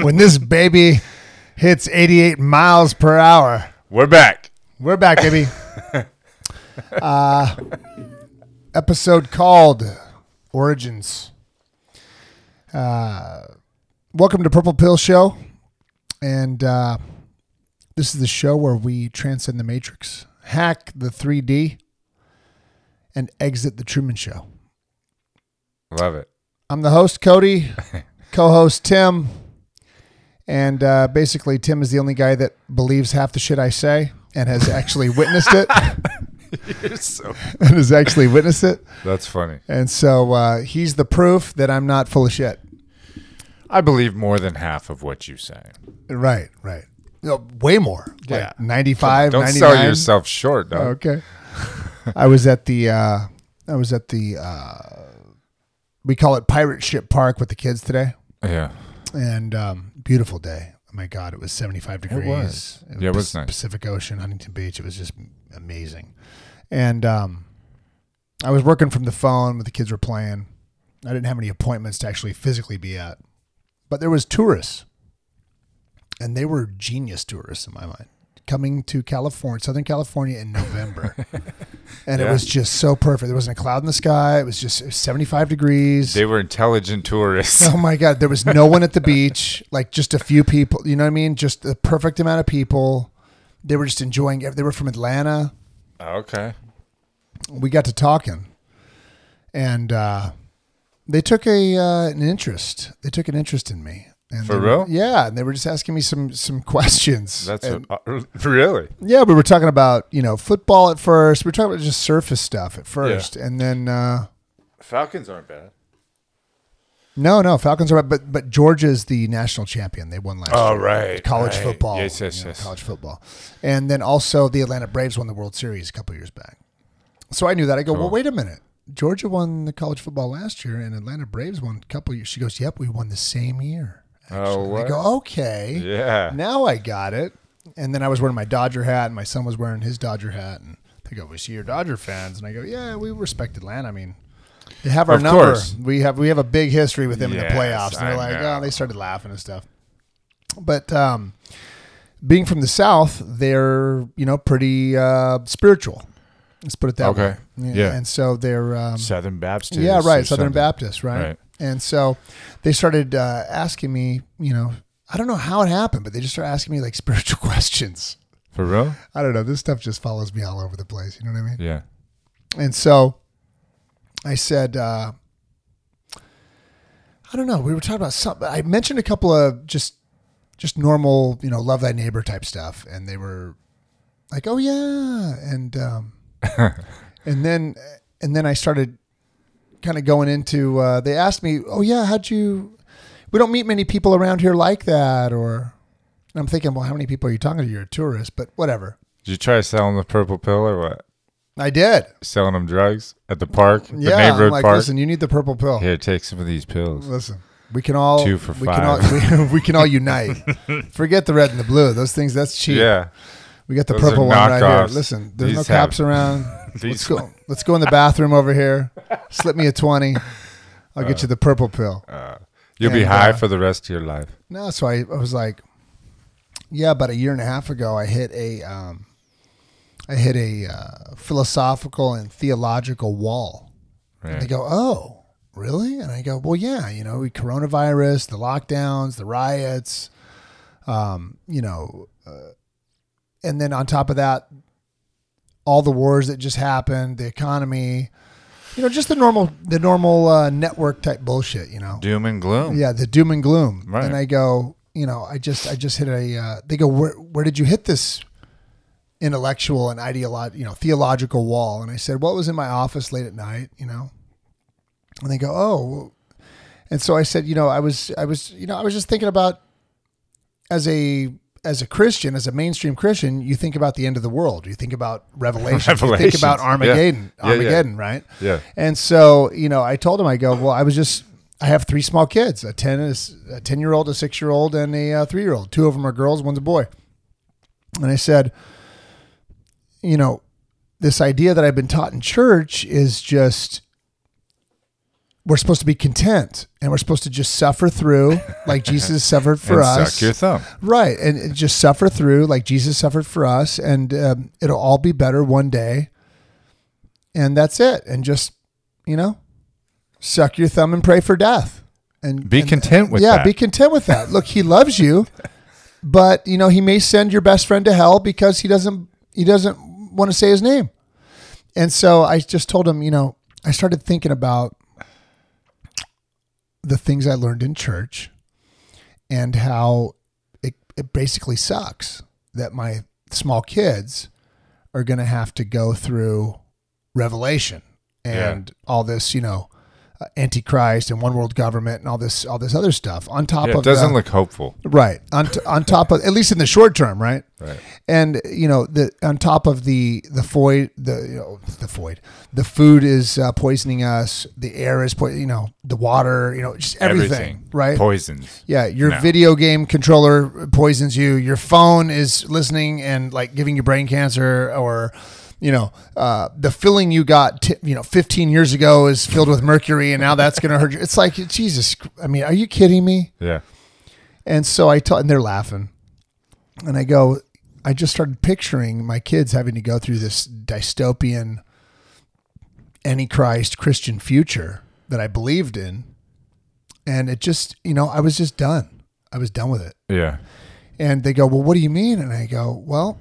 When this baby hits 88 miles per hour. We're back. We're back, baby. uh, episode called Origins. Uh, welcome to Purple Pill Show. And uh, this is the show where we transcend the matrix, hack the 3D, and exit the Truman Show. Love it. I'm the host, Cody, co host, Tim. And uh, basically, Tim is the only guy that believes half the shit I say and has actually witnessed it. So. and has actually witnessed it. That's funny. And so uh, he's the proof that I'm not full of shit. I believe more than half of what you say. Right, right. No, way more. Like Yeah. 95, Don't 99. sell yourself short, though. Okay. I was at the uh I was at the uh we call it Pirate Ship Park with the kids today. Yeah. And um beautiful day. Oh my god, it was 75 degrees. It was. Yeah, it was nice. Pacific Ocean, Huntington Beach. It was just amazing. And um I was working from the phone, but the kids were playing. I didn't have any appointments to actually physically be at. But there was tourists. And they were genius tourists in my mind. Coming to California, Southern California in November. and it was just so perfect. There wasn't a cloud in the sky. It was just it was 75 degrees. They were intelligent tourists. Oh my God. There was no one at the beach, like just a few people. You know what I mean? Just the perfect amount of people. They were just enjoying it. They were from Atlanta. okay. We got to talking and uh, they took a uh, an interest. They took an interest in me. And For they were- real? yeah. And they were just asking me some some questions. That's And- what, uh, really. yeah, we were talking about, you know, football at first. We were talking about just surface stuff at first. And then, uh, Falcons aren't bad. no, no, Falcons are, bad, but, but Georgia's the national champion. They won last Oh, year. right, College right. football. Yes, yes, you know, yes. College football. And then also the Atlanta Braves won the World Series a couple years back. So I knew that. I go, well, wait a minute. Georgia won the college football last year and Atlanta Braves won a couple years. She goes, yep, we won the same year. Oh, actually." And I go, okay. Yeah. Now I got it. And then I was wearing my Dodger hat, and my son was wearing his Dodger hat. And they go, "We see you're Dodger fans." And I go, "Yeah, we respect Atlanta. I mean, they have our Of number. course. We have we have a big history with them in the playoffs." And they're I like, know. "Oh," they started laughing and stuff. But um, being from the South, they're you know pretty uh, spiritual. Let's put it that Okay. way. Yeah. And so they're um, Southern Baptist. yeah, right. Southern something. Baptist, right? Right. And so they started uh, asking me, you know, I don't know how it happened, but they just started asking me like spiritual questions. For real? I don't know. This stuff just follows me all over the place. You know what I mean? Yeah. And so I said, uh, I don't know. We were talking about something. I mentioned a couple of just, just normal, you know, love thy neighbor type stuff, and they were like, "Oh yeah," and um, and then and then I started kind of going into. Uh, they asked me, "Oh yeah, how'd you?" We don't meet many people around here like that, or. And I'm thinking, well, how many people are you talking to? You're a tourist, but whatever. Did you try selling the purple pill or what? I did. Selling them drugs at the park, the Yeah, neighborhood I'm like, park. listen, you need the purple pill. Here, take some of these pills. Listen, we can all Two for we Can all, we, we can all unite. Forget the red and the blue; those things that's cheap. Yeah. we got the Those purple one right here. Listen, there's These no have- cops around. Let's go. Let's go in the bathroom over here. Slip me a twenty. I'll get you the purple pill. You'll be And, high uh, for the rest of your life. No, so I, I was like, yeah, about a year and a half ago, I hit a, um, I hit a uh, philosophical and theological wall. And they go, oh, really? And I go, well, yeah, you know, we coronavirus, the lockdowns, the riots, um, you know, uh, and then on top of that, all the wars that just happened, the economy, you know, just the normal, the normal uh, network type bullshit, you know. Doom and gloom. Yeah, the doom and gloom. Right. And I go, you know, I just I just hit a. Uh, they go, where where did you hit this? intellectual and ideological, you know, theological wall. And I said, "What was in my office late at night?" You know, and they go, "Oh," and so I said, "You know, I was, I was, you know, I was just thinking about as a as a Christian, as a mainstream Christian, you think about the end of the world. You think about Revelation. You think about Yeah. Armageddon. Yeah, yeah. Armageddon, right? Yeah. And so, you know, I told him, I go, well, I was just, I have three small kids, a 10, is- a 10 year old, a six year old, and a uh, three year old. Two of them are girls, one's a boy. And I said, you know, this idea that I've been taught in church is just, we're supposed to be content and we're supposed to just suffer through like Jesus suffered for us. suck your thumb. Right. And just suffer through like Jesus suffered for us, and um, it'll all be better one day. And that's it. And just, you know, suck your thumb and pray for death. And Be and- content with that. yeah, that. be content with that. Look, he loves you, but you know, he may send your best friend to hell because he doesn't he doesn't want to say his name. And so I just told him, you know, I started thinking about the things I learned in church and how it, it basically sucks that my small kids are going to have to go through revelation and all this, you know, antichrist and one world government and all this all this other stuff on top Yeah, of it doesn't look hopeful. right on t- on top of at least in the short term, right? Right. And you know the on top of the the void the you know the void the food is uh, poisoning us the air is po- you know the water you know just everything, right Poisons. yeah your No. video game controller poisons you your phone is listening and like giving you brain cancer or you know uh, the filling you got t- you know 15 years ago is filled with mercury and now that's going to hurt you it's like jesus i mean are you kidding me Yeah. and so I tell, and they're laughing, and I go, I just started picturing my kids having to go through this dystopian, antichrist Christian future that I believed in, and it just, you know, I was just done. I was done with it. Yeah. And they go, Well, what do you mean? And I go, Well,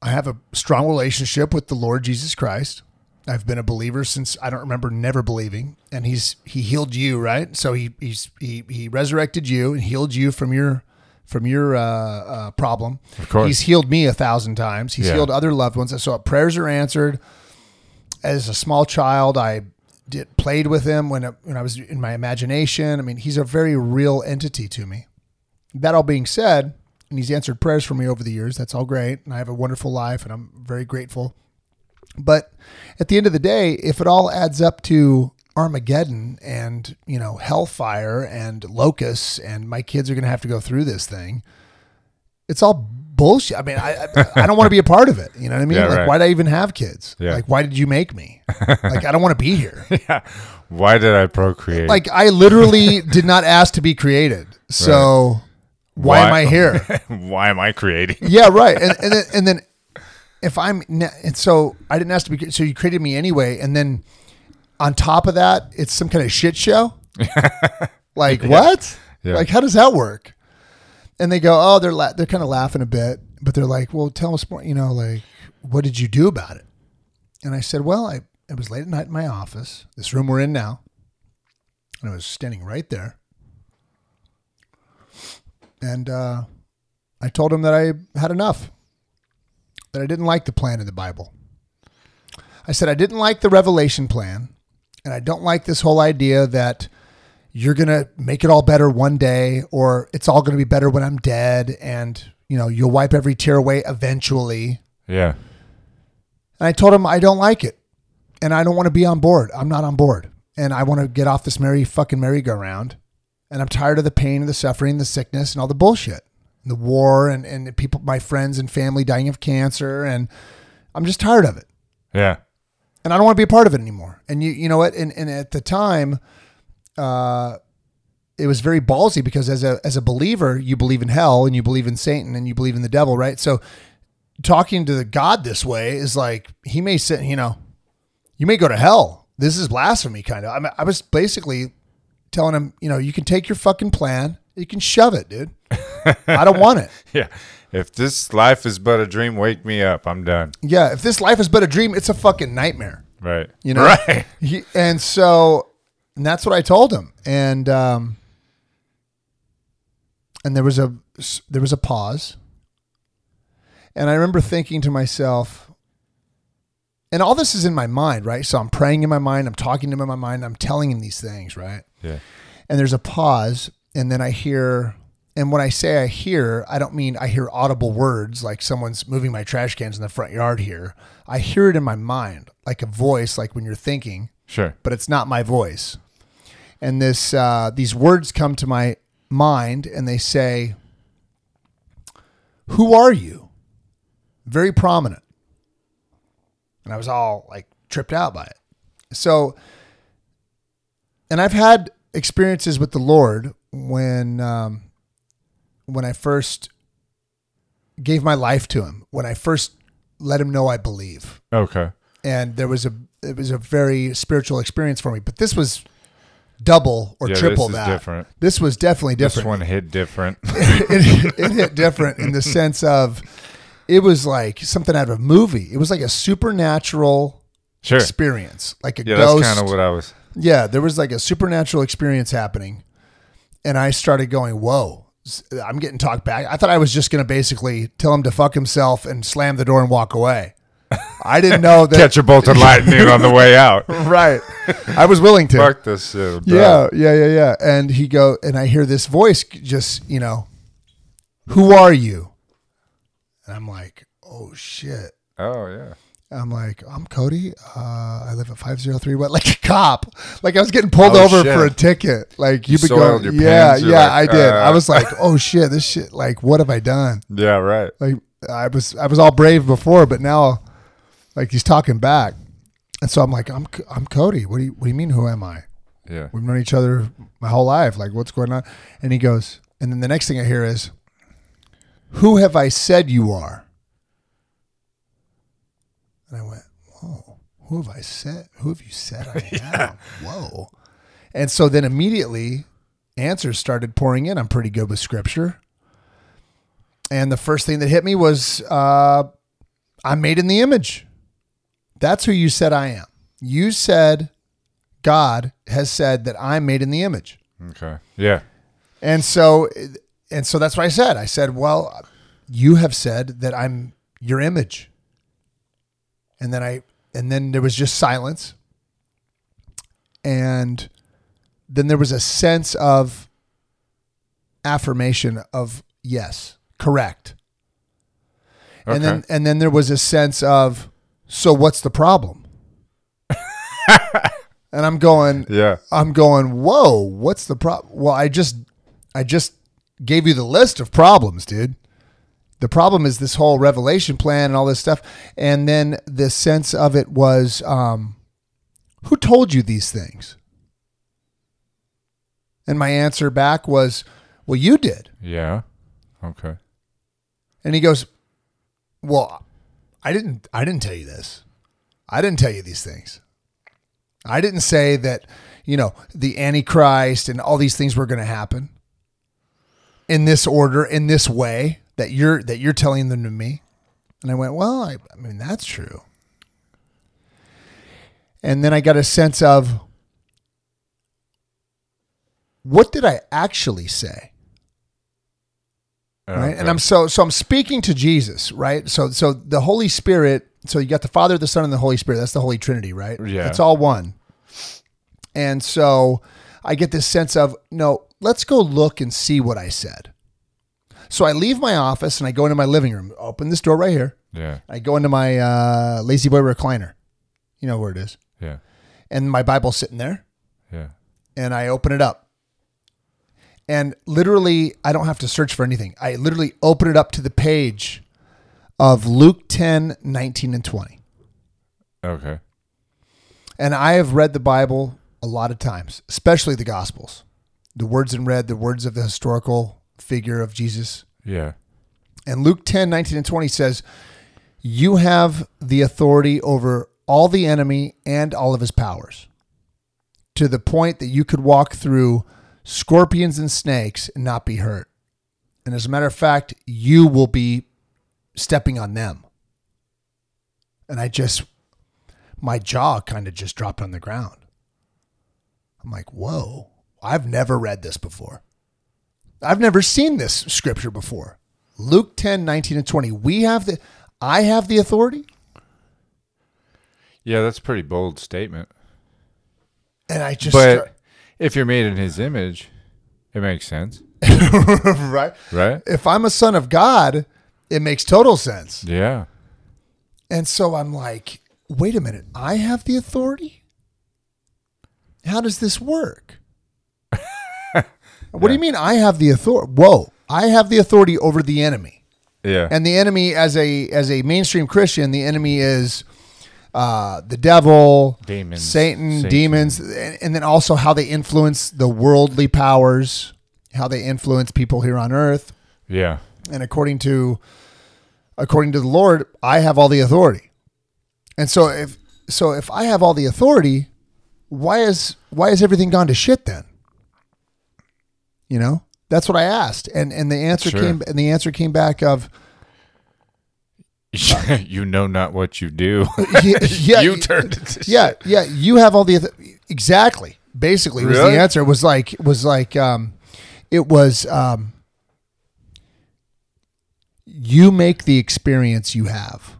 I have a strong relationship with the Lord Jesus Christ. I've been a believer since I don't remember never believing, and he's he healed you, right? So he he's he he resurrected you and healed you from your from your uh, uh, problem. Of course. he's healed me a thousand times. He's Yeah. healed other loved ones. So prayers are answered. As a small child, I did played with him when when I was in my imagination. I mean, he's a very real entity to me. That all being said, and he's answered prayers for me over the years. That's all great, and I have a wonderful life, and I'm very grateful. But at the end of the day, if it all adds up to Armageddon and you know hellfire and locusts, and my kids are going to have to go through this thing, it's all bullshit. I mean, I I, I don't want to be a part of it. You know what I mean? Yeah, like, right. why did I even have kids? Yeah. Like, why did you make me? like, I don't want to be here. Yeah. Why did I procreate? Like, I literally did not ask to be created. So why, am I here? Why am I creating? yeah, right. And, and then and then if I'm and so I didn't ask to be so you created me anyway, and then on top of that, it's some kind of shit show. like what? Yeah. Like how does that work? And they go, oh, they're la- they're kind of laughing a bit, but they're like, well, tell us more. You know, like what did you do about it? And I said, well, I it was late at night in my office, this room we're in now, and I was standing right there, and uh, I told him that I had enough that I didn't like the plan in the Bible. I said I didn't like the revelation plan, and I don't like this whole idea that you're going to make it all better one day or it's all going to be better when I'm dead and you know, you'll wipe every tear away eventually. Yeah. And I told him I don't like it. And I don't want to be on board. I'm not on board. And I want to get off this merry fucking merry-go-round. And I'm tired of the pain and the suffering, the sickness and all the bullshit. The war and, and people my friends and family dying of cancer and I'm just tired of it. Yeah. and I don't want to be a part of it anymore. And you, you know what? And, and at the time, uh, it was very ballsy because as a as a believer, you believe in hell and you believe in Satan and you believe in the devil, right? So talking to the God this way is like he may say, you know, you may go to hell. This is blasphemy, kind of. I, mean, I was basically telling him, you know, you can take your fucking plan, you can shove it, dude. I don't want it. Yeah. If this life is but a dream, wake me up. I'm done. Yeah, if this life is but a dream, it's a fucking nightmare. Right. You know, Right. He, and so, and that's what I told him. And um, and there was a there was a pause. And I remember thinking to myself, and all this is in my mind, right? So I'm praying in my mind, I'm talking to him in my mind, I'm telling him these things, right? Yeah. And there's a pause, and then I hear, and when I say I hear, I don't mean I hear audible words like someone's moving my trash cans in the front yard here. I hear it in my mind, like a voice, like when you're thinking, Sure. but it's not my voice. And this, uh, these words come to my mind, and they say, "Who are you?" Very prominent, and I was all like tripped out by it. So, and I've had experiences with the Lord when, um, when I first gave my life to Him, when I first let Him know I believe Okay. and there was a it was a very spiritual experience for me. But this was double or Yeah, this triple is that. different. This was definitely different. This one hit different. it, it hit different in the sense of it was like something out of a movie. It was like a supernatural Sure. experience, like a Yeah, that's kind of what I was. Yeah, there was like a supernatural experience happening. And I started going, whoa, I'm getting talked back. I thought I was just going to basically tell him to fuck himself and slam the door and walk away. I didn't know that. Catch a bolt of lightning on the way out. right. I was willing to. Fuck this shit. Yeah, yeah, yeah, yeah. And he go, and I hear this voice just, you know, who are you? And I'm like, oh shit. Oh yeah. I'm like, I'm Cody. Uh, I live at 503 What? Like a cop. Like I was getting pulled Oh, over shit. for a ticket. Like You you've been going, yeah. Yeah, like, I did. I uh. was like, oh shit, this shit. Like, what have I done? Yeah. Right. Like I was, I was all brave before, but now, like he's talking back, and so I'm like, I'm, I'm Cody. What do you, what do you mean? Who am I? Yeah. We've known each other my whole life. Like, what's going on? And he goes, and then the next thing I hear is, Who have I said you are? And I went, Whoa, who have I said? Who have you said I am? Whoa. And so then immediately answers started pouring in. I'm pretty good with scripture. And the first thing that hit me was, uh, I'm made in the image. That's who you said I am. You said God has said that I'm made in the image. Okay. Yeah. And so and so that's what I said. I said, "Well, you have said that I'm your image." And then I and then there was just silence. And then there was a sense of affirmation of yes, correct. Okay. And then and then there was a sense of so what's the problem? and I'm going Yeah. I'm going, whoa, what's the problem? Well, I just, I just gave you the list of problems, dude. The problem is this whole revelation plan and all this stuff. And then the sense of it was, um, who told you these things? And my answer back was, well, you did. Yeah. Okay. And he goes, "Well, I didn't I didn't tell you this. I didn't tell you these things. I didn't say that, you know, the antichrist and all these things were going to happen in this order, in this way that you're that you're telling them to me." And I went, "Well, I, I mean, that's true." And then I got a sense of what did I actually say? right and i'm so so i'm speaking to jesus right so so the holy spirit so you got the father the son and the holy spirit that's the holy trinity right Yeah. it's all one and so i get this sense of no let's go look and see what i said so i leave my office and i go into my living room open this door right here Yeah. i go into my uh, La-Z-Boy recliner you know where it is Yeah. and my bible's sitting there Yeah. and I open it up. And literally, I don't have to search for anything. I literally open it up to the page of Luke 10, 19, and 20. Okay. And I have read the Bible a lot of times, especially the Gospels, the words in red, the words of the historical figure of Jesus. Yeah. And Luke 10, 19, and 20 says, You have the authority over all the enemy and all of his powers, to the point that you could walk through scorpions and snakes and not be hurt. And as a matter of fact, you will be stepping on them. And I just, my jaw kind of just dropped on the ground. I'm like, whoa, I've never read this before. I've never seen this scripture before. Luke 10, 19 and 20. We have the I have the authority Yeah, that's a pretty bold statement. and I just but start- if you're made in his image, it makes sense, right? right? If I'm a son of God, it makes total sense. Yeah. And so I'm like, wait a minute, I have the authority? How does this work? What do you mean I have the authority? Whoa, I have the authority over the enemy. Yeah. And the enemy as a as a mainstream Christian, the enemy is uh, the devil, Demons. Satan, Satan. demons, and, and then also how they influence the worldly powers, how they influence people here on earth. yeah. And according to according to the Lord, I have all the authority. And so if so if I have all the authority, why is why is everything gone to shit then? You know? That's what I asked. And and the answer Sure. came and the answer came back of you know not what you do. yeah, yeah, you turned it to yeah, shit. yeah, you have all the exactly. Basically, was Really? the answer was like was like um, it was um, you make the experience you have.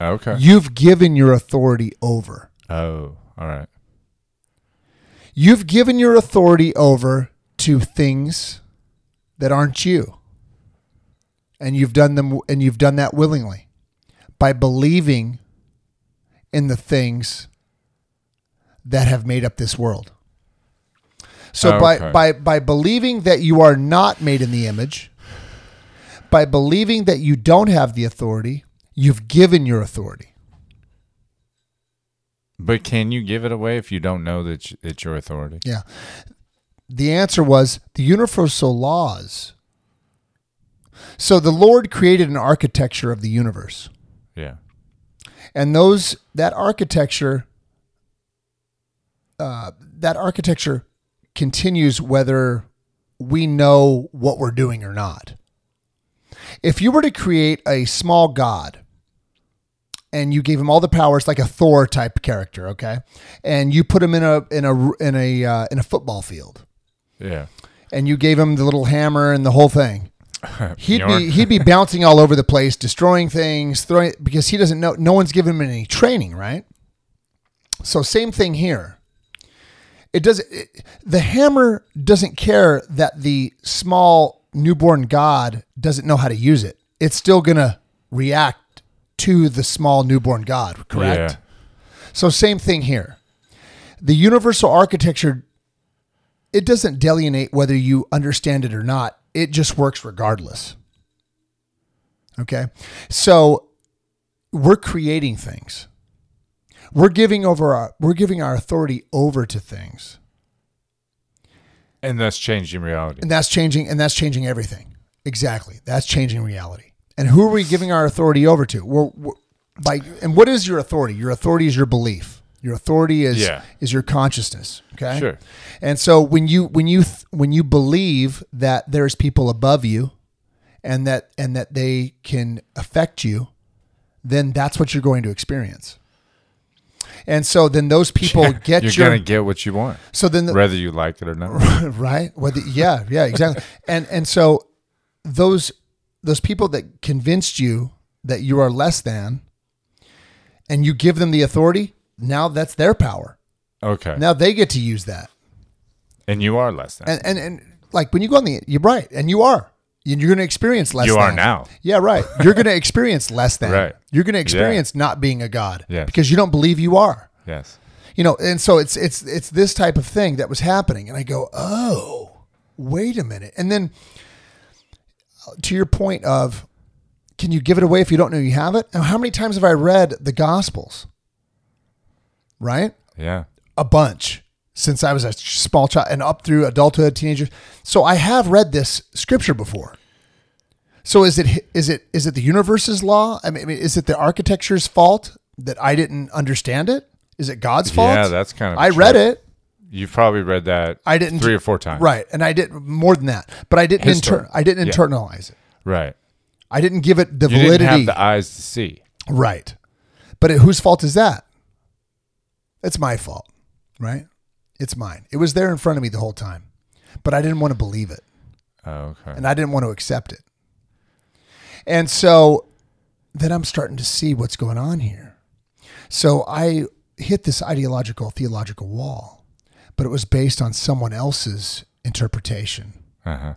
Okay. You've given your authority over. oh, all right. You've given your authority over to things that aren't you. And you've done them and you've done that willingly by believing in the things that have made up this world. So oh, by Okay. by by believing that you are not made in the image, by believing that you don't have the authority, you've given your authority. But can you give it away if you don't know that it's your authority? Yeah. The answer was the universal laws. So the Lord created an architecture of the universe. Yeah. And those that architecture uh, that architecture continues whether we know what we're doing or not. If you were to create a small god and you gave him all the powers like a Thor type character, okay? And you put him in a in a in a uh, in a football field Yeah. and you gave him the little hammer and the whole thing. He'd be he'd be bouncing all over the place, destroying things, throwing because he doesn't know. No one's given him any training, right? So same thing here. It does. It, the hammer doesn't care that the small newborn god doesn't know how to use it. It's still gonna react to the small newborn god. Correct. Yeah. So same thing here. The universal architecture it doesn't delineate whether you understand it or not. It just works regardless. Okay? So we're creating things. We're giving over our we're giving our authority over to things. And that's changing reality. And that's changing and that's changing everything. Exactly. That's changing reality. And who are we giving our authority over to? We're, we're by and what is your authority? Your authority is your belief. Your authority is Yeah. is your consciousness. Okay. Sure. And so when you when you when you believe that there's people above you, and that and that they can affect you, then that's what you're going to experience. And so then those people get You're your gonna get what you want, so then the, whether you like it or not. right whether yeah yeah exactly and and so those those people that convinced you that you are less than and you give them the authority now that's their power Okay. now they get to use that and you are less than. and and, and like when you go on the you're right and you are You- you're going to experience less You than. are now. yeah right you're going to experience less than Right. you're going to experience not being a god Yes. because you don't believe you are yes. you know and so it's it's it's this type of thing that was happening and i go oh wait a minute and then uh, to your point of can you give it away if you don't know you have it now how many times have i read the gospels right Yeah. a bunch since i was a small child and up through adulthood teenagers so i have read this scripture before so is it is it is it the universe's law i mean is it the architecture's fault that i didn't understand it is it god's fault Yeah, that's kind of. I read it. You've probably read that. I didn't three or four times. Right, and I did more than that, but I didn't inter- I didn't Yeah. internalize it. Right. I didn't give it the You validity. didn't have the eyes to see. right, but it, whose fault is that? It's my fault, right? It's mine. It was there in front of me the whole time, but I didn't want to believe it, Oh, okay. and I didn't want to accept it. And so then I'm starting to see what's going on here. So I hit this ideological, theological wall, but it was based on someone else's interpretation Uh-huh.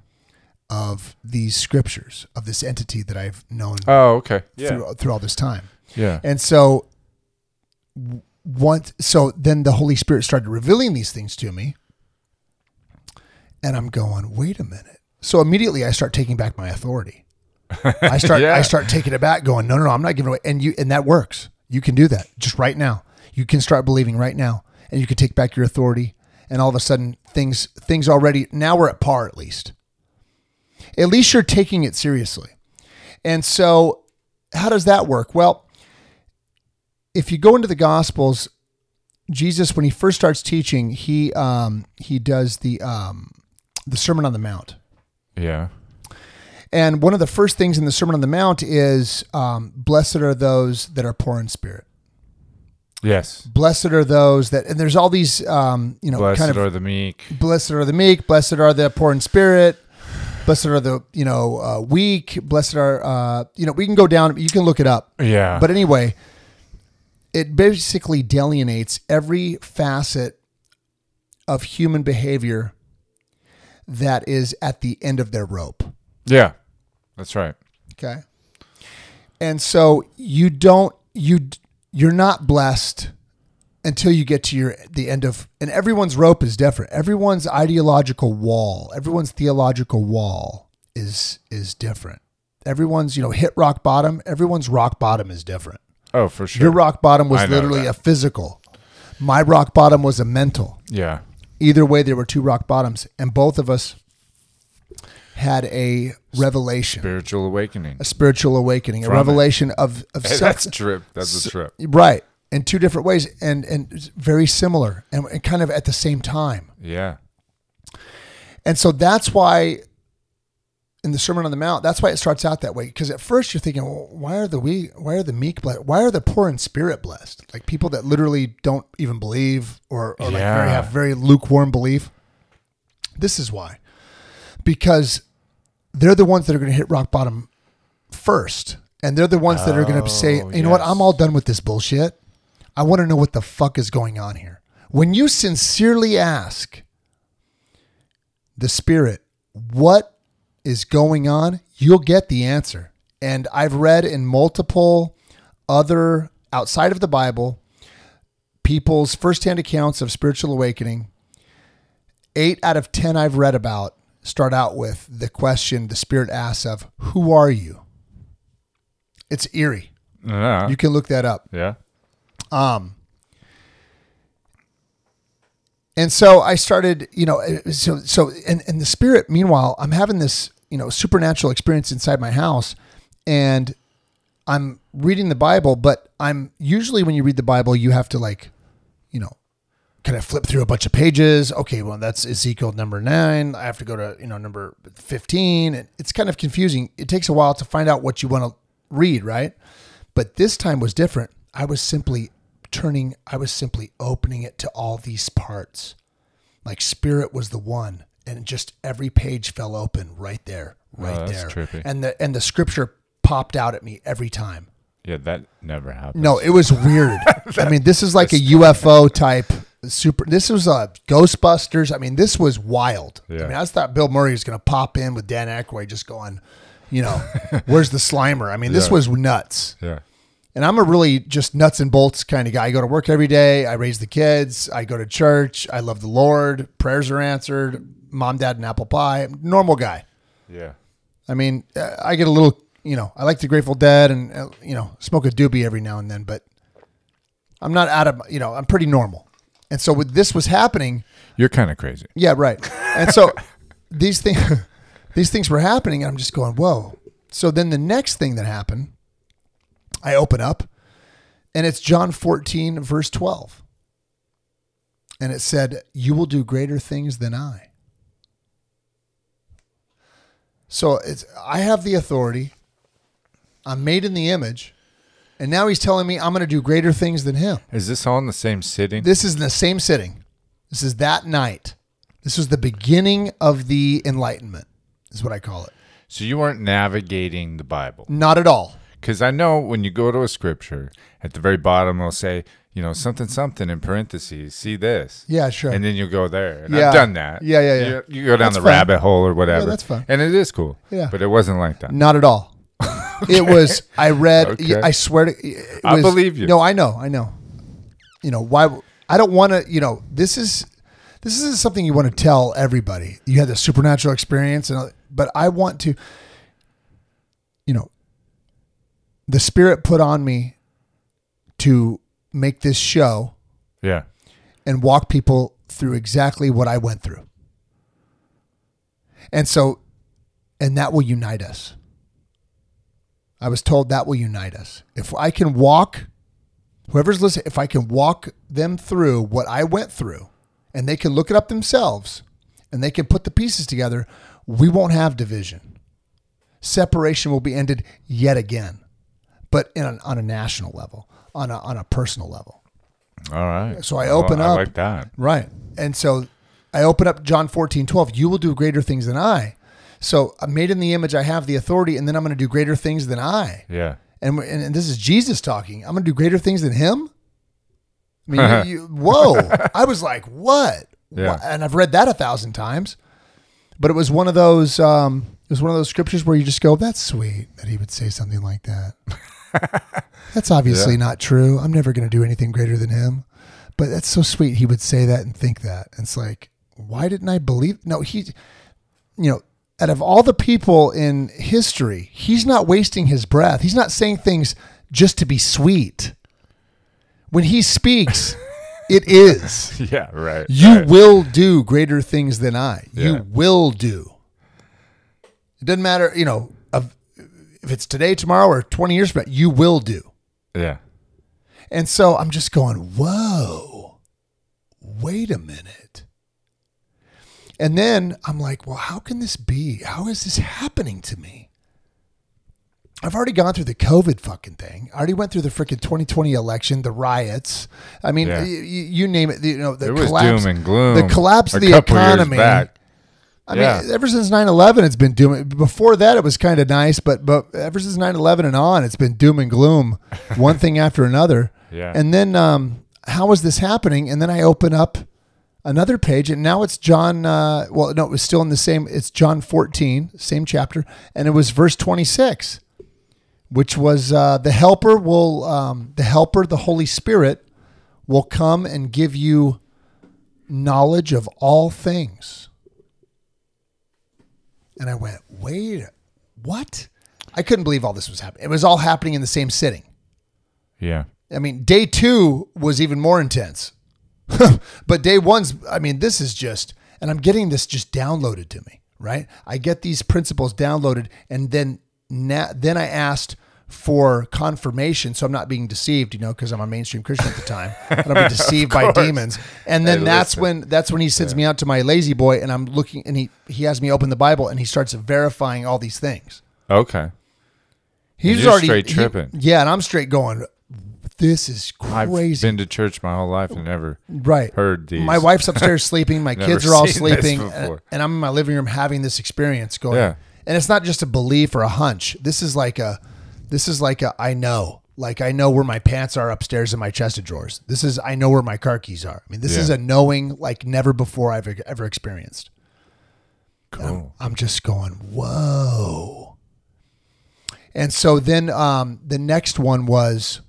of these scriptures, of this entity that I've known Oh, okay. Yeah. through, through all this time. Yeah. And so w- once so then the Holy Spirit started revealing these things to me. And I'm going, wait a minute. So immediately I start taking back my authority. I start Yeah. I start taking it back, going, no, no, no, I'm not giving away. And you and that works. You can do that just right now. You can start believing right now. And you can take back your authority. And all of a sudden things things already now we're at par at least. At least you're taking it seriously. And so how does that work? Well, if you go into the gospels jesus when he first starts teaching he um he does the um the sermon on the mount Yeah. and one of the first things in the sermon on the mount is um blessed are those that are poor in spirit Yes. blessed are those that and there's all these um you know Blessed kind of are the meek. blessed are the meek blessed are the poor in spirit blessed are the you know uh, weak blessed are uh you know we can go down you can look it up Yeah. But anyway, it basically delineates every facet of human behavior that is at the end of their rope. yeah. That's right. Okay. And so you don't you you're not blessed until you get to your the end of and everyone's rope is different. Everyone's ideological wall, everyone's theological wall is is different. Everyone's, you know, hit rock bottom, everyone's rock bottom is different. Oh, for sure. Your rock bottom was I know literally that. a physical. My rock bottom was a mental. Yeah. Either way, there were two rock bottoms, and both of us had a revelation, Spiritual awakening. a spiritual awakening, a From it. revelation of of Hey, self. that's a trip. That's a trip. right in two different ways, and and very similar, and, and kind of at the same time. Yeah. And so that's why in the Sermon on the Mount, that's why it starts out that way. Because at first you're thinking, well, why are the we why are the meek blessed? Why are the poor in spirit blessed? Like people that literally don't even believe or, or like very, have very lukewarm belief. This is why. Because they're the ones that are going to hit rock bottom first. And they're the ones that are going to say, Oh, you know what. I'm all done with this bullshit. I want to know what the fuck is going on here. When you sincerely ask, the spirit what is going on you'll get the answer and i've read in multiple other outside of the bible people's firsthand accounts of spiritual awakening eight out of ten i've read about start out with the question the spirit asks of who are you it's eerie Yeah. you can look that up yeah. um, and so I started, you know, so so and and the spirit. Meanwhile, I'm having this, you know, supernatural experience inside my house, and I'm reading the Bible. But I'm usually when you read the Bible, you have to like, you know, kind of flip through a bunch of pages. Okay, well that's Ezekiel number nine. I have to go to you know number fifteen, and it's kind of confusing. It takes a while to find out what you want to read, right? But this time was different. I was simply turning, I was simply opening it to all these parts. Like spirit was the one, and just every page fell open right there, oh, right Oh, there. trippy. And the and the scripture popped out at me every time. Yeah. That never happened. No, it was weird. I mean, this is like a UFO type super. This was a Ghostbusters. I mean, this was wild. I Yeah. mean, I thought Bill Murray was going to pop in with Dan Aykroyd, just going, you know, where's the Slimer? I mean, this Yeah. was nuts. Yeah. And I'm a really just nuts and bolts kind of guy. I go to work every day. I raise the kids. I go to church. I love the Lord. Prayers are answered. Mom, dad, and apple pie. Normal guy. Yeah. I mean, uh, I get a little, you know, I like the Grateful Dead and, uh, you know, smoke a doobie every now and then, but I'm not out of, you know, I'm pretty normal. And so with this was happening, You're kind of crazy. yeah, right. And so these things, these things were happening, and I'm just going, whoa. So then the next thing that happened, I open up, and it's John 14, verse 12. And it said, You will do greater things than I. So it's I have the authority. I'm made in the image. And now he's telling me I'm going to do greater things than him. Is this all in the same sitting? This is in the same sitting. This is that night. This was the beginning of the enlightenment, is what I call it. So you weren't navigating the Bible. Not at all. Because I know when you go to a scripture, at the very bottom it'll say, you know, something, something in parentheses, see this. Yeah, sure. And then you go there. And Yeah. I've done that. Yeah, yeah, yeah. You, you go down That's the fine. rabbit hole or whatever. that's fine. And it is cool. Yeah. But it wasn't like that. Not at all. It was. I read. Okay. I swear to. It I believe you. No, I know. I know. You know why? I don't want to. You know, this is this isn't something you want to tell everybody. You had the supernatural experience, and but I want to. You know, the spirit put on me to make this show Yeah. and walk people through exactly what I went through. And so, and that will unite us. I was told that will unite us. If I can walk, whoever's listening, if I can walk them through what I went through and they can look it up themselves and they can put the pieces together, we won't have division. Separation will be ended yet again, but in an, on a national level, on a, on a personal level. All right. So I open Well, up. Like that. Right. And so I open up John 14, 12. You will do greater things than I. So I'm made in the image, I have the authority, and then I'm going to do greater things than I. Yeah. And, and, and this is Jesus talking. I'm going to do greater things than him. I mean, you, you, whoa. I was like, what? Yeah. What? And I've read that a thousand times. But it was one of those, um, it was one of those scriptures where you just go, that's sweet that he would say something like that. that's obviously Yeah. not true. I'm never going to do anything greater than him. But that's so sweet. He would say that and think that. And it's like, why didn't I believe? No, he, you know, out of all the people in history, he's not wasting his breath. He's not saying things just to be sweet. When he speaks, it is. Yeah. Right. You right. will do greater things than I. Yeah. You will do. It doesn't matter, you know, if it's today, tomorrow, or 20 years from now, you will do. Yeah. And so I'm just going, whoa, wait a minute. And then I'm like, well, how can this be? How is this happening to me? I've already gone through the COVID fucking thing. I already went through the freaking 2020 election, the riots. I mean, Yeah. y- y- you name it. You know, the It was collapse, doom and gloom. the collapse of the economy. back. I Yeah. mean, ever since 9-11, it's been doom. Before that, it was kind of nice, but but ever since 9-11 and on, it's been doom and gloom, one thing after another. Yeah. And then, um, how is this happening? And then I open up another page, and now it's John. Uh, well, no, it was still in the same. It's John 14, same chapter, and it was verse 26, which was uh, the Helper will, um, the Helper, the Holy Spirit, will come and give you knowledge of all things. And I went, wait, what? I couldn't believe all this was happening. It was all happening in the same sitting. Yeah. I mean, day two was even more intense. but day one's, I mean, this is just, and I'm getting this just downloaded to me, right? I get these principles downloaded, and then na- then I asked for confirmation, so I'm not being deceived, you know, because I'm a mainstream Christian at the time. I don't be deceived by demons. And then Hey, that's listen. when that's when he sends me out to my La-Z-Boy, and I'm looking, and he he has me open the Bible, and he starts verifying all these things. Okay. He's you're already straight he- tripping. yeah, and I'm straight going. This is crazy. I've been to church my whole life and never Right. heard these. My wife's upstairs sleeping. My kids are all sleeping, and, and I'm in my living room having this experience going. Yeah. And it's not just a belief or a hunch. This is like a, this is like a I know. Like I know where my pants are upstairs in my chest of drawers. This is I know where my car keys are. I mean, this Yeah. is a knowing like never before I've e-, ever experienced. cool. I'm just going, whoa. And so then um, the next one was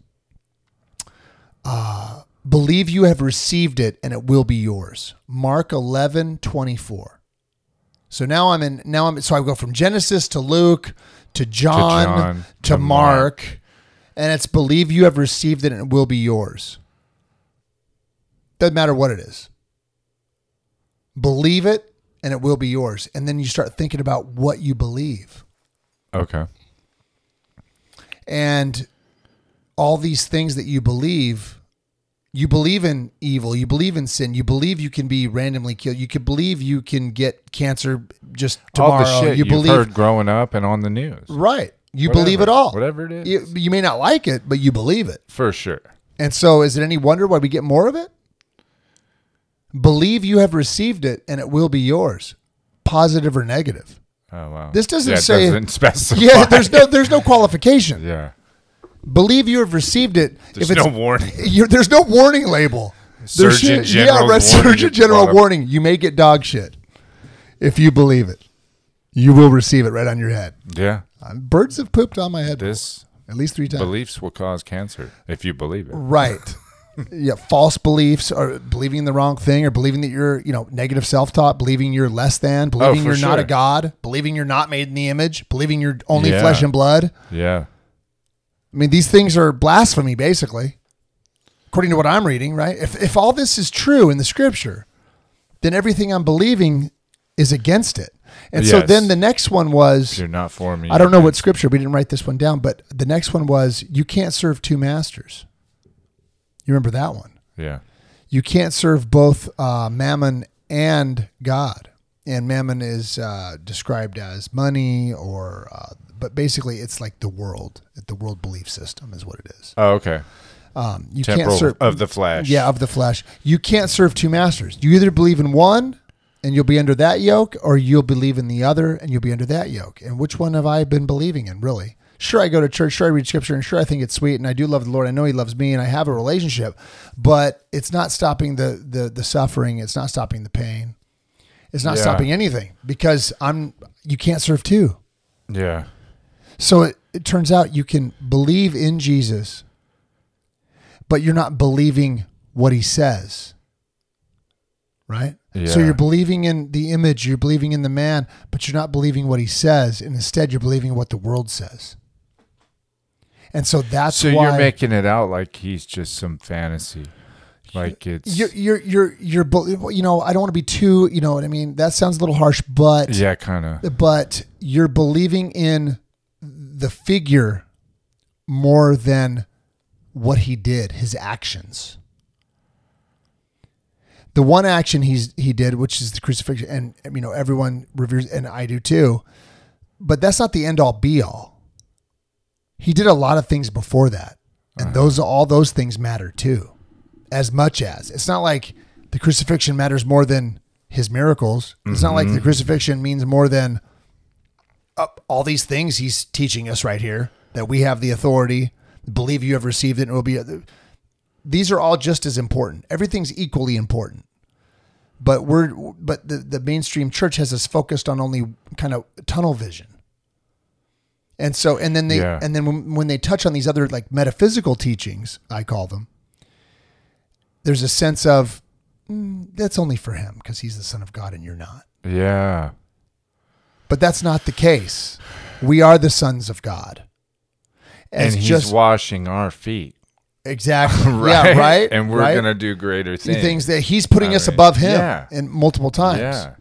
uh, believe you have received it and it will be yours. Mark 11, 24. So now I'm in, now I'm, so I go from Genesis to Luke to John to, John, to Mark, and it's believe you have received it and it will be yours. Doesn't matter what it is. Believe it and it will be yours. And then you start thinking about what you believe. Okay. And all these things that you believe, you believe in evil, you believe in sin, you believe you can be randomly killed, you could believe you can get cancer just tomorrow. All the shit you you believe heard growing up and on the news. right. You Whatever. believe it all. Whatever it is. You, you may not like it, but you believe it. For sure. And so is it any wonder why we get more of it? Believe you have received it and it will be yours, positive or negative. Oh wow. This doesn't Yeah, it say- doesn't specify. Yeah, there's no there's no qualification. Yeah. Believe you have received it. There's if it's, no warning. you're, there's no warning label. Surgeon should- yeah, right, warning Surgeon General warning. You may get dog shit if you believe it. You will receive it right on your head. Yeah. Uh, Birds have pooped on my head This at least three times. beliefs will cause cancer if you believe it. Right. yeah, false beliefs or believing the wrong thing or believing that you're, you know, negative self-talk, believing you're less than, believing Oh, you're not a god, believing you're not made in the image, believing you're only Yeah. flesh and blood. Yeah. I mean, these things are blasphemy basically. According to what I'm reading, right? If if all this is true in the scripture, then everything I'm believing is against it. And so then the next one was You're not for me. I don't know what scripture. We didn't write this one down, but the next one was you can't serve two masters. You remember that one? Yeah. You can't serve both uh, mammon and God. And mammon is uh, described as money, or uh, but basically it's like the world. The world belief system is what it is. Oh, okay. Um, you Temporal can't serve of the flesh. yeah of the flesh. You can't serve two masters. You either believe in one and you'll be under that yoke, or you'll believe in the other and you'll be under that yoke. And which one have I been believing in? Really? Sure, I go to church. Sure, I read scripture, and sure, I think it's sweet, and I do love the Lord. I know He loves me, and I have a relationship. But it's not stopping the the the suffering. It's not stopping the pain. It's not Yeah. stopping anything because I'm. You can't serve two. Yeah. So it, it turns out you can believe in Jesus, but you're not believing what he says. Right? Yeah. So you're believing in the image, you're believing in the man, but you're not believing what he says. And instead, you're believing what the world says. And so that's So why you're making it out like he's just some fantasy. Like it's you're, you're, you're, you're, you know, I don't want to be too, you know what I mean? That sounds a little harsh, but yeah, kind of. but you're believing in the figure more than what he did, his actions. The one action he's he did, which is the crucifixion, and you know everyone reveres, and I do too. But that's not the end all be all. He did a lot of things before that, and those all those things matter too, as much as it's not like the crucifixion matters more than his miracles. It's not like the mm-hmm. crucifixion means more than uh, all these things he's teaching us right here that we have the authority, believe you have received it, and it will be. These are all just as important. Everything's equally important. But we're but the, the mainstream church has us focused on only kind of tunnel vision. And so and then they Yeah. and then when, when they touch on these other like metaphysical teachings, I call them, there's a sense of "Mm, that's only for him because he's the son of God and you're not. Yeah. But that's not the case. We are the sons of God. And he's just washing our feet. exactly Right? yeah right And we're right? gonna do greater things. things that he's putting I us mean, above him yeah. in multiple times. Yeah.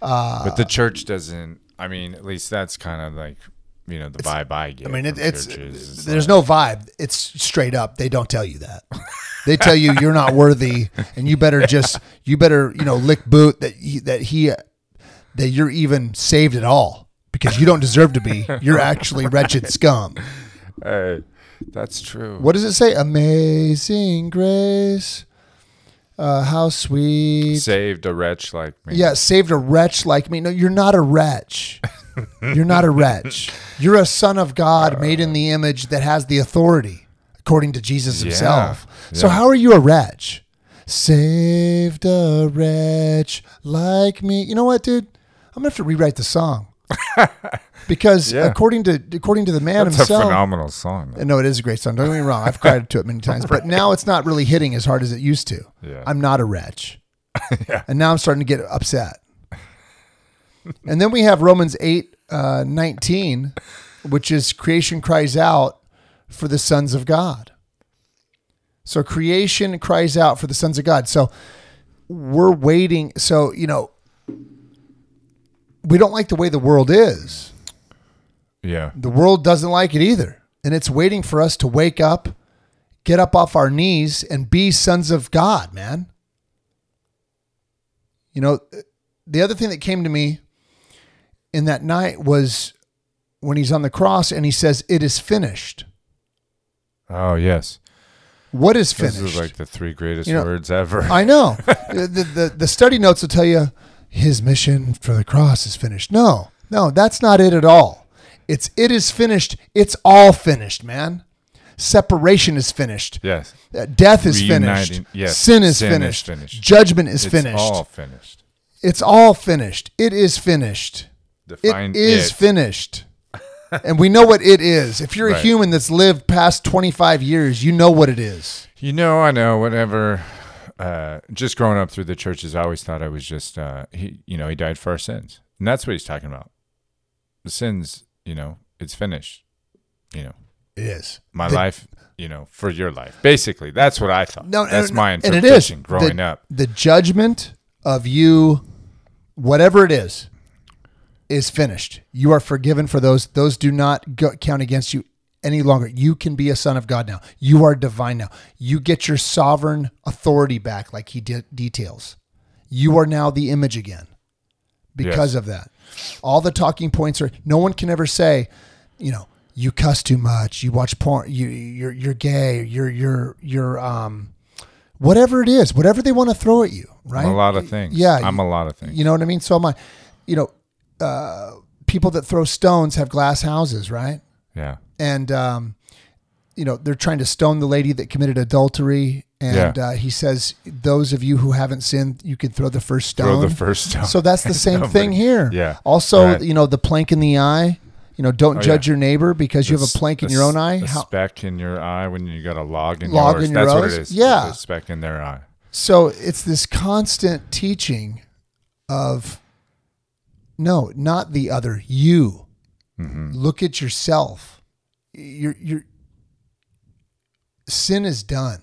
Uh, but the church doesn't I mean, at least that's kind of like you know, the vibe I get. I mean, it, from it's churches. It's there's like- no vibe. It's straight up. They don't tell you that. They tell you you're not worthy, and you better just you better you know lick boot that he, that he that you're even saved at all because you don't deserve to be. You're actually wretched scum. Hey, that's true. What does it say? Amazing grace, uh, how sweet. saved a wretch like me? Yeah, saved a wretch like me. No, you're not a wretch. You're not a wretch. You're a son of God made in the image that has the authority, according to Jesus Yeah, himself. So yeah. how are you a wretch? Saved a wretch like me. You know what, dude? I'm gonna have to rewrite the song. Because Yeah. according to according to the man That's a himself, phenomenal song. though. no, it is a great song. Don't get me wrong. I've cried to it many times, but now it's not really hitting as hard as it used to. Yeah. I'm not a wretch. And now I'm starting to get upset. and then we have Romans 8, uh, 19, which is creation cries out for the sons of God. So creation cries out for the sons of God. So we're waiting. So, you know, we don't like the way the world is Yeah. the world doesn't like it either. And it's waiting for us to wake up, get up off our knees, and be sons of God, man. You know, the other thing that came to me in that night was when he's on the cross and he says, It is finished. Oh yes. What is finished? This is like the three greatest You know, words ever. I know. the, the, the study notes will tell you his mission for the cross is finished. No, No, that's not it at all. It's it is finished. It's all finished, man. Separation is finished. Yes. Uh, Death is Reuniting- finished. yes, Sin is sin is finished. finished. Judgment is It's finished. all finished. It's all finished. It is finished. Define it is it. finished. and we know what it is. If you're a human that's lived past 25 years, you know what it is. You know, I know. Whatever. Uh, just growing up through the churches, I always thought I was just uh, he. You know, he died for our sins, and that's what he's talking about. The sins. You know, it's finished. You know, It is. my The- life. You know, for your life. Basically, that's what I thought. No, that's no, my and it is interpretation. Growing the, up, The judgment of you, whatever it is, is finished. You are forgiven for those. Those do not go, count against you any longer. You can be a son of God now. You are divine now. You get your sovereign authority back, like He de- details. You are now the image again because Yes. of that. All the talking points are. No one can ever say, you know, you cuss too much. You watch porn. You you're you're gay. You're you're you're um, whatever it is, whatever they want to throw at you, right? I'm a lot of things. Yeah, I'm you- a lot of things. You know what I mean? So am I. You know, uh, people that throw stones have glass houses, right? Yeah. And um, you know they're trying to stone the lady that committed adultery, and Yeah. uh, he says, "Those of you who haven't sinned, you can throw the first stone." Throw the first stone. So that's the same thing here. Yeah. Also, Right. you know, the plank in the eye. You know, don't Oh, judge yeah. your neighbor because you have a plank in your own eye. A How, speck in your eye when you got a log in Log yours. in your That's what it is. Yeah. It's speck in their eye. so it's this constant teaching of no, not the other. You Mm-hmm. look at yourself. Your your sin is done.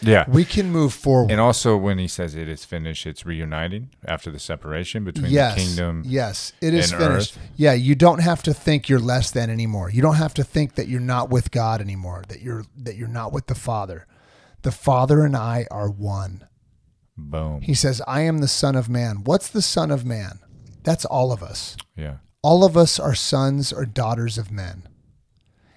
Yeah. We can move forward. And also, when he says it is finished, it's reuniting after the separation between yes, the kingdom. Yes, it is finished. earth. Yeah, you don't have to think you're less than anymore. You don't have to think that you're not with God anymore. That you're that you're not with the Father. The Father and I are one. Boom. He says, "I am the Son of Man." What's the Son of Man? That's all of us. Yeah. All of us are sons or daughters of men.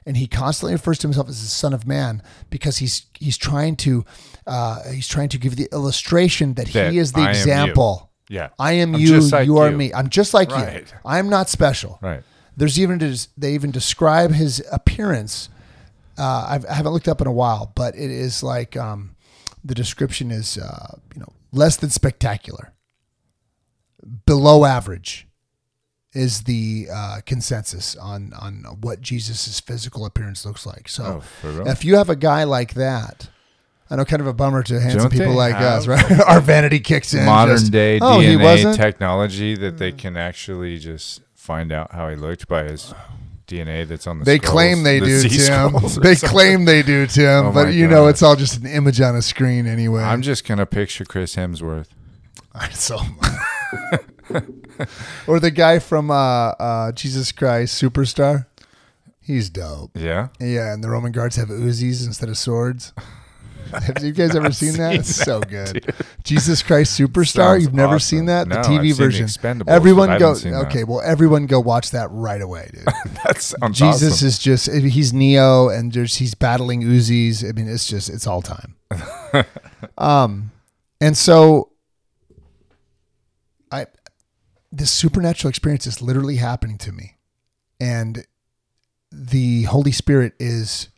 And he constantly refers to himself as the Son of Man because he's he's trying to uh, he's trying to give the illustration that, That he is the I am you. example. Yeah. I am I'm you, just like you are you. me. I'm just like you. I'm not special. Right. There's even they even describe his appearance. Uh, I've, I haven't looked up in a while, but it is like um, the description is uh, you know less than spectacular, below average, is the uh, consensus on on what Jesus' physical appearance looks like. So Oh, if you have a guy like that. I know, kind of a bummer to handsome Don't people like us, right? Our vanity kicks in. Modern just, day oh, he DNA wasn't? technology that they can actually just find out how he looked by his DNA that's on the They skulls, claim they the do, Z Tim. They something. claim they do, Tim. Oh but my you know, it's all just an image on a screen anyway. I'm just gonna picture Chris Hemsworth. so. Or the guy from uh, uh, Jesus Christ Superstar. He's dope. Yeah. Yeah, and the Roman guards have Uzis instead of swords. Have you guys ever seen that? It's so good. Jesus Christ Superstar. Sounds You've never awesome. seen that? No, the I've TV seen The version. But everyone go. haven't that. Okay, well, everyone go watch that right away, dude. That sounds Jesus awesome. is just he's Neo and just he's battling Uzis. I mean, it's just it's all time. um, and so I this supernatural experience is literally happening to me, and the Holy Spirit is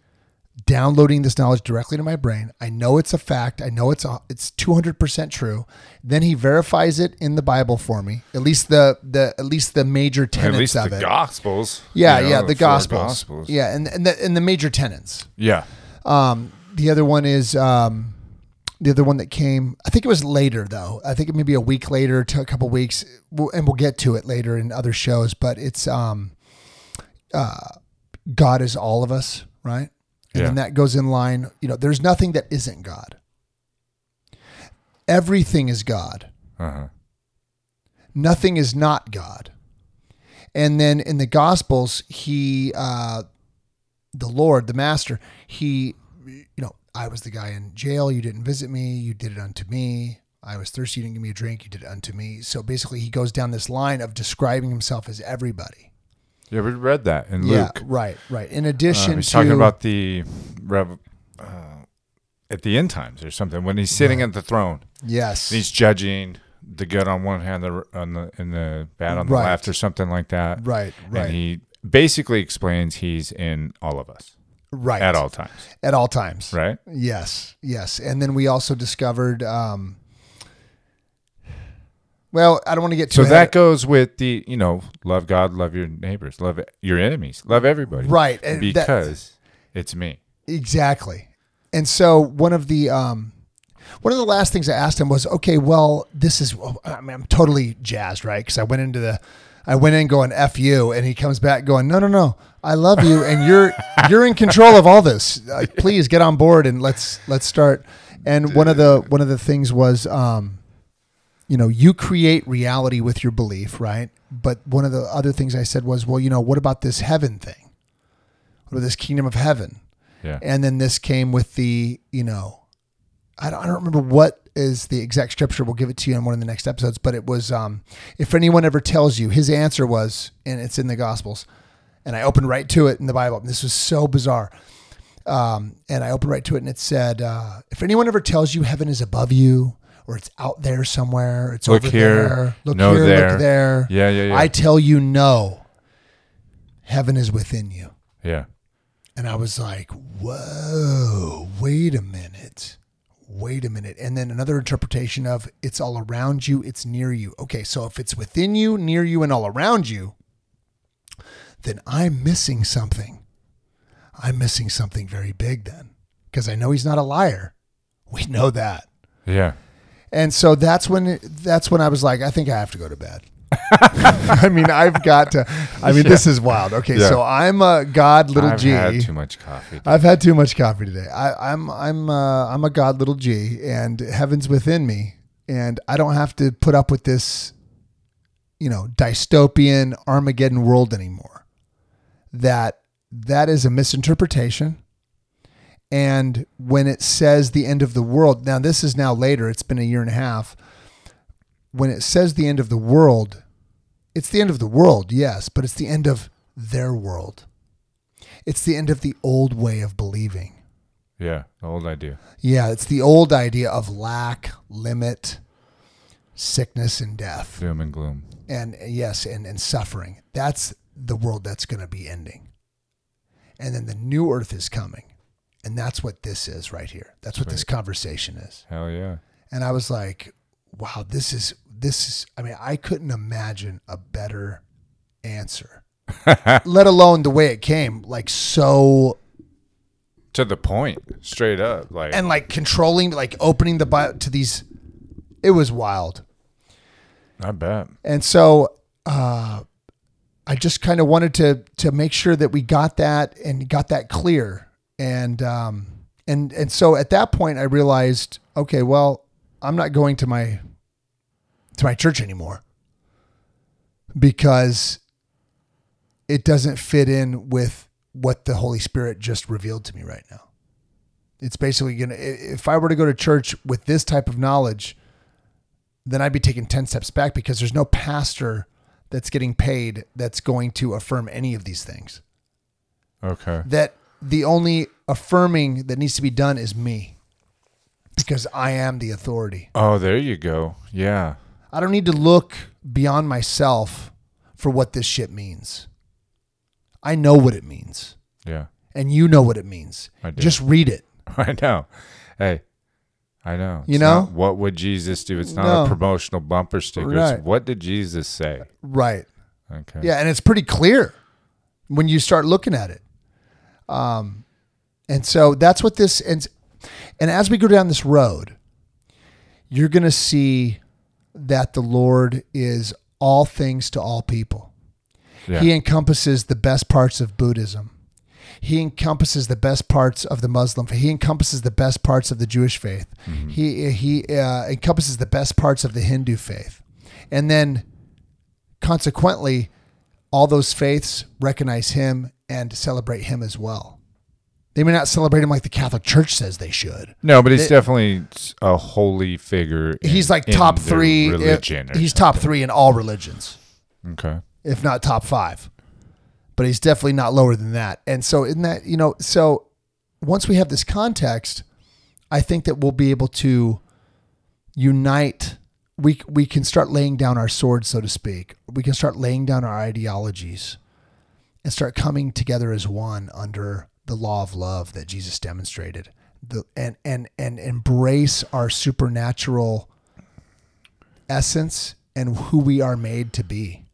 downloading this knowledge directly to my brain. I know it's a fact. I know it's a, it's 200% true. Then he verifies it in the Bible for me. At least the the at least the major At tenets least of the it. Gospels. Yeah, you know, yeah, the four Gospels. Gospels. Yeah, and and the, and the major tenets. Yeah. Um, the other one is um, the other one that came. I think it was later though. I think it may be a week later to a couple weeks, and we'll get to it later in other shows. But it's um, uh, God is all of us, right? And then that goes in line. You know, there's nothing that isn't God. Everything is God Uh-huh. nothing is not God. And then in the Gospels, he, uh, the Lord, the Master, he, I was the guy in jail. You didn't visit me. You did it unto me. I was thirsty. You didn't give me a drink. You did it unto me. So basically, he goes down this line of describing himself as everybody. Yeah, we read that in Yeah, Luke. right, right. In addition he's to talking about the rev- uh, at the end times or something when he's sitting at the throne. yes, he's judging the good on one hand, the on the and the bad on the Right. left, or something like that. Right, right, And he basically explains he's in all of us right. at all times. At all times. Right. Yes, yes. And then we also discovered. Um, well, I don't want to get too So that goes with the you know love God, love your neighbors, love your enemies, love everybody. right and that- Because it's me. Exactly. And so one of the um, one of the last things I asked him was, okay, well, this is I mean, I'm totally jazzed, right? Because I went into the I went in going f you, and he comes back going, no, no, no, I love you, and you're you're in control of all this. Uh, please get on board and let's let's start. And one of the one of the things was, um, you know, you create reality with your belief, right? But one of the other things I said was, well, you know, what about this heaven thing? What about this kingdom of heaven? Yeah. And then this came with the, you know, I don't, I don't remember what is the exact scripture. We'll give it to you in one of the next episodes. But it was, um, if anyone ever tells you, his answer was, and it's in the Gospels, and I opened right to it in the Bible. And this was so bizarre. Um, and I opened right to it, and it said, uh, if anyone ever tells you heaven is above you, or it's out there somewhere, it's Look over here, there, look no here, there. look there. Yeah, yeah, yeah. I tell you, no, heaven is within you. yeah. And I was like, whoa, wait a minute. Wait a minute. And then another interpretation of it's all around you, it's near you. Okay, so if it's within you, near you, and all around you, then I'm missing something. I'm missing something very big then because I know he's not a liar. We know that. Yeah. And so that's when that's when I was like, I think I have to go to bed. I mean, I've got to. I mean, this is wild. Okay, Yeah. so I'm a God, little I've G. had too much coffee. I've had too much coffee today. I, I'm I'm uh, I'm a God, little G, and heaven's within me, and I don't have to put up with this, you know, dystopian Armageddon world anymore. That that is a misinterpretation. And when it says the end of the world, now this is now later, it's been a year and a half. When it says the end of the world, it's the end of the world, yes, but it's the end of their world. It's the end of the old way of believing. Yeah. The old idea. Yeah, it's the old idea of lack, limit, sickness, and death. Doom and gloom. And yes, and, and suffering. That's the world that's going to be ending. And then the new earth is coming. And that's what this is right here. That's what this conversation is. Hell yeah. And I was like, wow, this is, this is, I mean, I couldn't imagine a better answer, let alone the way it came. Like, so To the point. Straight up. Like and like controlling, like opening the bio to these. It was wild, I bet. and so uh, I just kind of wanted to to make sure that we got that and got that clear, and um, and and so at that point I realized, okay, well, I'm not going to my to my church anymore because it doesn't fit in with what the Holy Spirit just revealed to me right now. It's basically gonna. If I were to go to church with this type of knowledge, then I'd be taking ten steps back because there's no pastor that's getting paid that's going to affirm any of these things. Okay. That the only affirming that needs to be done is me, because I am the authority. Oh, there you go. Yeah. I don't need to look beyond myself for what this shit means. I know what it means, Yeah. and you know what it means. I do. Just read it. I know. Hey, I know. You know? not, what would Jesus do? It's not No. a promotional bumper sticker. Right. It's what did Jesus say? Right. Okay. Yeah, and it's pretty clear when you start looking at it. Um, and so that's what this and and as we go down this road, you're going to see that the Lord is all things to all people. Yeah. He encompasses the best parts of Buddhism. He encompasses the best parts of the Muslim faith. He encompasses the best parts of the Jewish faith. He he uh, encompasses the best parts of the Hindu faith, and then consequently, all those faiths recognize him and celebrate him as well. They may not celebrate him like the Catholic Church says they should. no, but he's It- definitely a holy figure. in- He's like top three. religion. or he's top three in all religions. Okay. if not top five. But he's definitely not lower than that. And so in that, you know, so once we have this context, I think that we'll be able to unite we we can start laying down our swords, so to speak. We can start laying down our ideologies and start coming together as one under the law of love that Jesus demonstrated. The and and and embrace our supernatural essence and who we are made to be.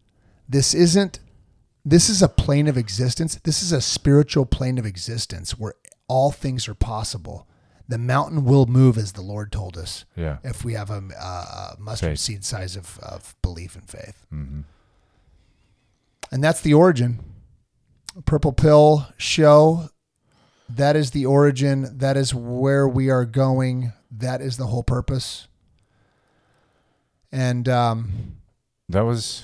This isn't this is a plane of existence. This is a spiritual plane of existence where all things are possible. The mountain will move as the Lord told us Yeah. if we have a, a mustard Faith. seed size of, of belief and faith. hmm And that's the origin. Purple Pill Show. That is the origin. That is where we are going. That is the whole purpose. And um, That was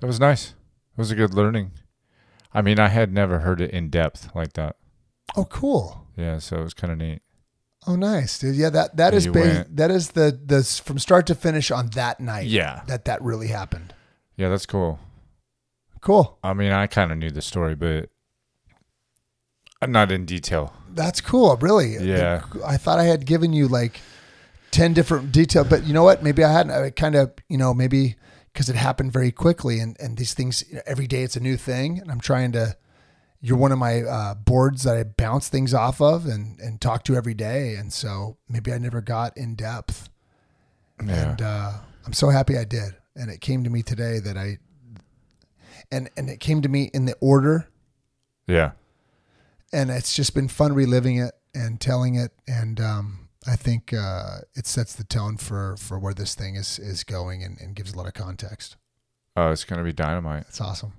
that was nice. It was a good learning. I mean, I had never heard it in depth like that. oh, cool. Yeah, so it was kind of neat. Oh, nice, dude. Yeah, that that is you ba- went- that is the the from start to finish on that night. Yeah. that that really happened. Yeah, that's cool. Cool. I mean, I kind of knew the story, but I'm not in detail. That's cool. Really. Yeah. I thought I had given you like 10 different detail, but you know what? Maybe I hadn't. I kind of, you know, maybe because it happened very quickly and, and these things, every day it's a new thing. And I'm trying to, you're one of my uh, boards that I bounce things off of and, and talk to every day. And so maybe I never got in depth. Yeah. And uh, I'm so happy I did. And it came to me today that I, and, and it came to me in the order yeah. and it's just been fun reliving it and telling it and um, i think uh, it sets the tone for for where this thing is is going and, and gives a lot of context Oh, it's gonna be dynamite. it's awesome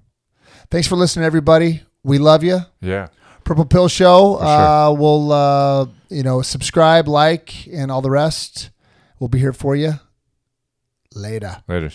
thanks for listening everybody we love you Yeah. purple pill show sure. uh, we'll uh, you know subscribe like and all the rest we'll be here for you later Later.